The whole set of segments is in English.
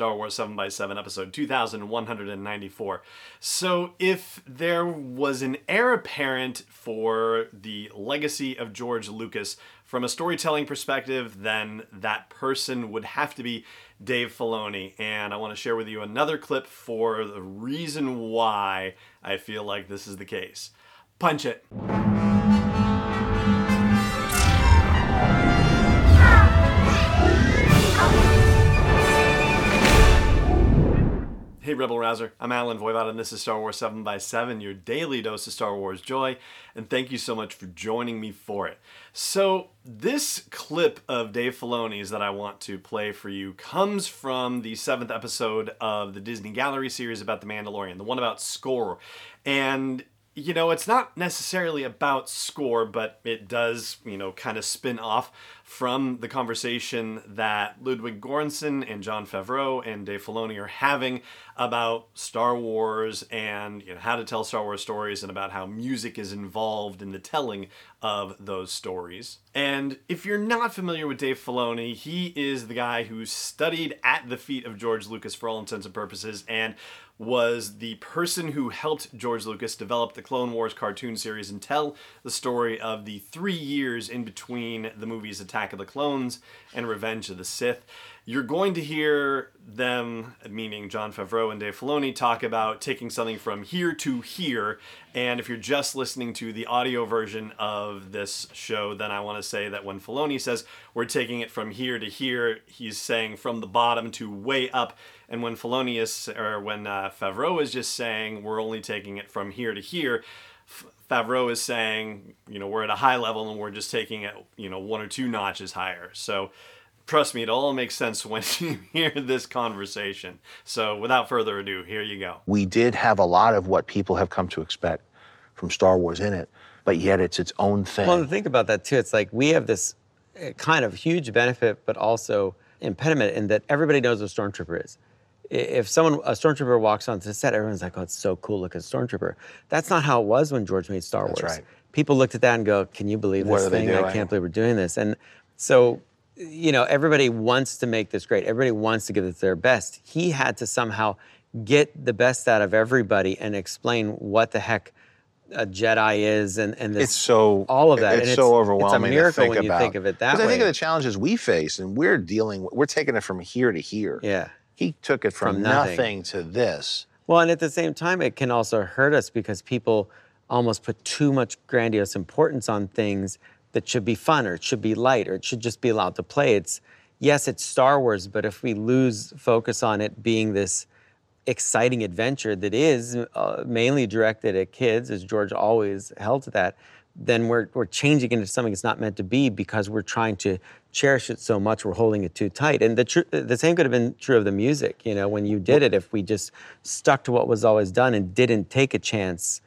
Star Wars 7x7, episode 2194. So, if there was an heir apparent for the legacy of George Lucas from a storytelling perspective, then that person would have to be Dave Filoni. And I want to share with you another clip for the reason why I feel like this is the case. Punch it. Rebel Rouser, I'm Allen Voivod and this is Star Wars 7 by 7 your daily dose of Star Wars joy, and thank you so much for joining me for it. So, this clip of Dave Filoni's that I want to play for you comes from the seventh episode of the Disney Gallery series about The Mandalorian, the one about score. And you know, it's not necessarily about score, but it does, you know, kind of spin off from the conversation that Ludwig Göransson and Jon Favreau and Dave Filoni are having about Star Wars and you know how to tell Star Wars stories and about how music is involved in the telling of those stories. And if you're not familiar with Dave Filoni, he is the guy who studied at the feet of George Lucas for all intents and purposes and was the person who helped George Lucas develop the Clone Wars cartoon series and tell the story of the three years in between the movies Attack of the Clones and Revenge of the Sith. You're going to hear them, meaning Jon Favreau and Dave Filoni, talk about taking something from here to here. And if you're just listening to the audio version of this show, then I want to say that when Filoni says we're taking it from here to here, he's saying from the bottom to way up and when Filoni is, or when uh, Favreau is just saying we're only taking it from here to here, Favreau is saying, you know, we're at a high level and we're just taking it, you know, one or two notches higher. So trust me, it all makes sense when you hear this conversation. So without further ado, here you go. We did have a lot of what people have come to expect from Star Wars in it, but yet it's its own thing. Well, think about that too. It's like we have this uh, kind of huge benefit, but also impediment in that everybody knows what a stormtrooper is if someone a stormtrooper walks onto the set, everyone's like, "Oh, it's so cool! looking stormtrooper." That's not how it was when George made Star That's Wars. right. People looked at that and go, "Can you believe What this thing? I can't believe we're doing this." And so, you know, everybody wants to make this great. Everybody wants to give it their best. He had to somehow get the best out of everybody and explain what the heck a Jedi is and and this, it's so all of that. It's and so overwhelming. It's a miracle to think when about. you think of it that Because way. I think of the challenges we face, and we're dealing. We're taking it from here to here. yeah. He took it from, From nothing. nothing to this. Well, and at the same time, it can also hurt us because people almost put too much grandiose importance on things that should be fun or it should be light or it should just be allowed to play. It's yes, it's Star Wars, but if we lose focus on it being this exciting adventure that is uh, mainly directed at kids, as George always held to that, then we're, we're changing it into something it's not meant to be because we're trying to cherish it so much we're holding it too tight. And the, tr- the same could have been true of the music. You know, when you did it, if we just stuck to what was always done and didn't take a chance,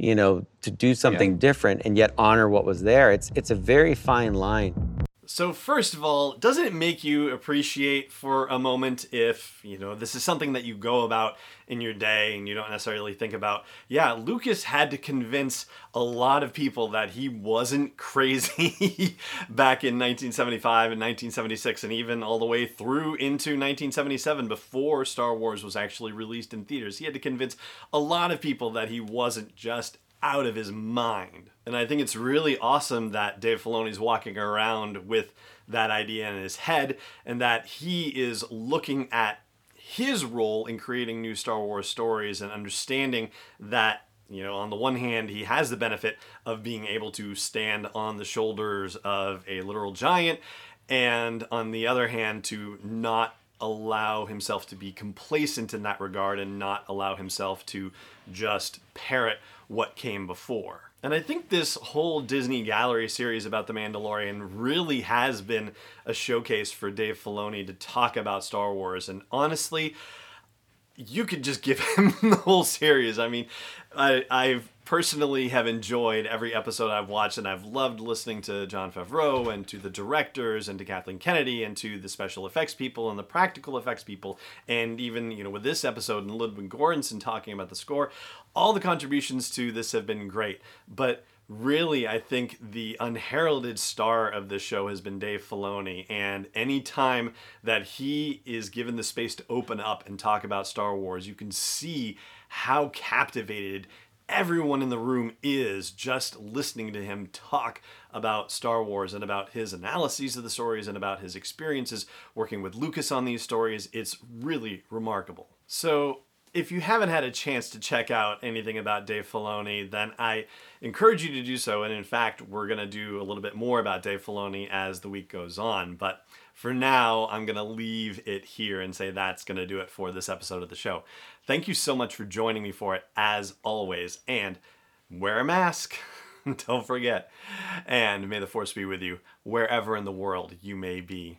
you know, to do something different and yet honor what was there, it's, it's a very fine line. So first of all, doesn't it make you appreciate for a moment if, you know, this is something that you go about in your day and you don't necessarily think about, yeah, Lucas had to convince a lot of people that he wasn't crazy back in 1975 and 1976 and even all the way through into 1977 before Star Wars was actually released in theaters. He had to convince a lot of people that he wasn't just out of his mind. And I think it's really awesome that Dave Filoni's walking around with that idea in his head and that he is looking at his role in creating new Star Wars stories and understanding that you know, on the one hand, he has the benefit of being able to stand on the shoulders of a literal giant, and on the other hand, to not allow himself to be complacent in that regard and not allow himself to just parrot what came before. And I think this whole Disney Gallery series about The Mandalorian really has been a showcase for Dave Filoni to talk about Star Wars. And honestly, you could just give him the whole series. I mean, I, I've personally have enjoyed every episode I've watched, and I've loved listening to Jon Favreau and to the directors and to Kathleen Kennedy and to the special effects people and the practical effects people, and even you know with this episode and Ludwig Göransson talking about the score, all the contributions to this have been great. But really, I think the unheralded star of this show has been Dave Filoni. And anytime that he is given the space to open up and talk about Star Wars, you can see how captivated everyone in the room is just listening to him talk about Star Wars and about his analyses of the stories and about his experiences working with Lucas on these stories. It's really remarkable. So, if you haven't had a chance to check out anything about Dave Filoni, then I encourage you to do so. And in fact, we're going to do a little bit more about Dave Filoni as the week goes on. But for now, I'm going to leave it here and say that's going to do it for this episode of the show. Thank you so much for joining me for it, as always. And wear a mask. Don't forget. And may the force be with you wherever in the world you may be